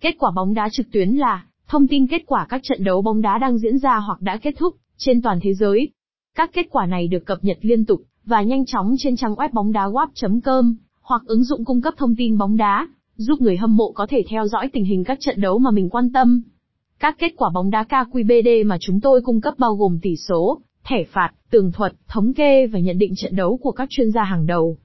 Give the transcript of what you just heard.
Kết quả bóng đá trực tuyến là thông tin kết quả các trận đấu bóng đá đang diễn ra hoặc đã kết thúc trên toàn thế giới. Các kết quả này được cập nhật liên tục và nhanh chóng trên trang web bóng đá wap.com hoặc ứng dụng cung cấp thông tin bóng đá, giúp người hâm mộ có thể theo dõi tình hình các trận đấu mà mình quan tâm. Các kết quả bóng đá KQBD mà chúng tôi cung cấp bao gồm tỷ số, thẻ phạt, tường thuật, thống kê và nhận định trận đấu của các chuyên gia hàng đầu.